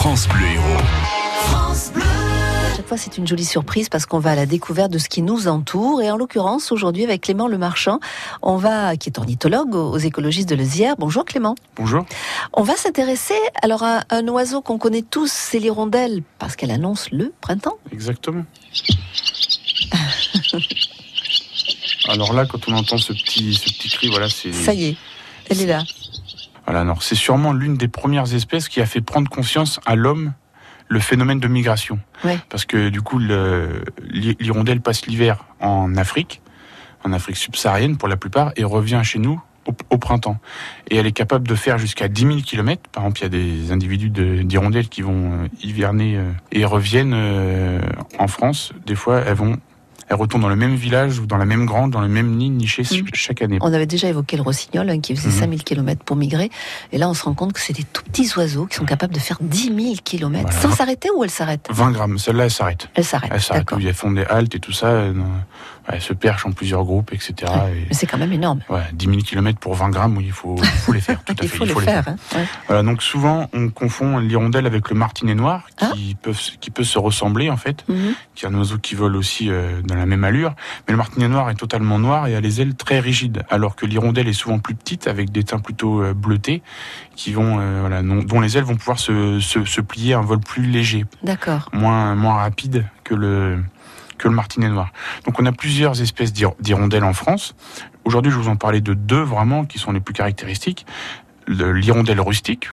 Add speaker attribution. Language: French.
Speaker 1: France Bleu Héros.
Speaker 2: Chaque fois, c'est une jolie surprise parce qu'on va à la découverte de ce qui nous entoure. Et en l'occurrence, aujourd'hui, avec Clément Lemarchand, on va, qui est ornithologue aux écologistes de Lezière. Bonjour Clément.
Speaker 3: Bonjour.
Speaker 2: On va s'intéresser alors à un oiseau qu'on connaît tous, c'est l'hirondelle, parce qu'elle annonce le printemps.
Speaker 3: Exactement. alors là, quand on entend ce petit, ce petit cri, voilà, c'est.
Speaker 2: Ça y est, elle est là.
Speaker 3: Voilà, alors c'est sûrement l'une des premières espèces qui a fait prendre conscience à l'homme le phénomène de migration.
Speaker 2: Ouais.
Speaker 3: Parce que du coup, le- l'hirondelle passe l'hiver en Afrique, en Afrique subsaharienne pour la plupart, et revient chez nous au, au printemps. Et elle est capable de faire jusqu'à 10 000 km. Par exemple, il y a des individus de- d'hirondelles qui vont euh, hiverner euh, et reviennent euh, en France. Des fois, elles vont, elles retournent dans le même village ou dans la même grande, dans le même nid niché
Speaker 2: Mhm.
Speaker 3: chaque année.
Speaker 2: On avait déjà évoqué le rossignol hein, qui faisait
Speaker 3: Mhm.
Speaker 2: 5000 km pour migrer. Et là, on se rend compte que c'est des tout petits oiseaux qui sont capables de faire 10 000 km
Speaker 3: Voilà.
Speaker 2: sans s'arrêter ou elle s'arrête
Speaker 3: 20 grammes, celle-là, elle s'arrête.
Speaker 2: Elle s'arrête.
Speaker 3: Elles s'arrêtent, où elles font des haltes et tout ça. Ouais, se perchent en plusieurs groupes, etc. Et,
Speaker 2: Mais c'est quand même énorme.
Speaker 3: ouais, 10 000 km pour 20 grammes, oui, il faut, il faut les faire. Tout à
Speaker 2: il
Speaker 3: fait,
Speaker 2: faut,
Speaker 3: il
Speaker 2: le
Speaker 3: faut les
Speaker 2: faire. hein. Ouais.
Speaker 3: Voilà, donc souvent, on confond l'hirondelle avec le martinet noir,
Speaker 2: Ah.
Speaker 3: qui, peuvent, qui peut se ressembler en fait,
Speaker 2: Mhm.
Speaker 3: qui est un oiseau qui vole aussi euh, dans la même allure. Mais le martinet noir est totalement noir et a les ailes très rigides, alors que l'hirondelle est souvent plus petite, avec des teints plutôt euh, bleutés, qui vont, euh, voilà, non- dont les ailes vont pouvoir se, se, se plier à un vol plus léger,
Speaker 2: D'accord.
Speaker 3: moins, moins rapide que le, que le martinet noir. Donc on a plusieurs espèces d'hir- d'hirondelles en France. Aujourd'hui, je vous en parlais de deux vraiment qui sont les plus caractéristiques. Le- L'hirondelle rustique,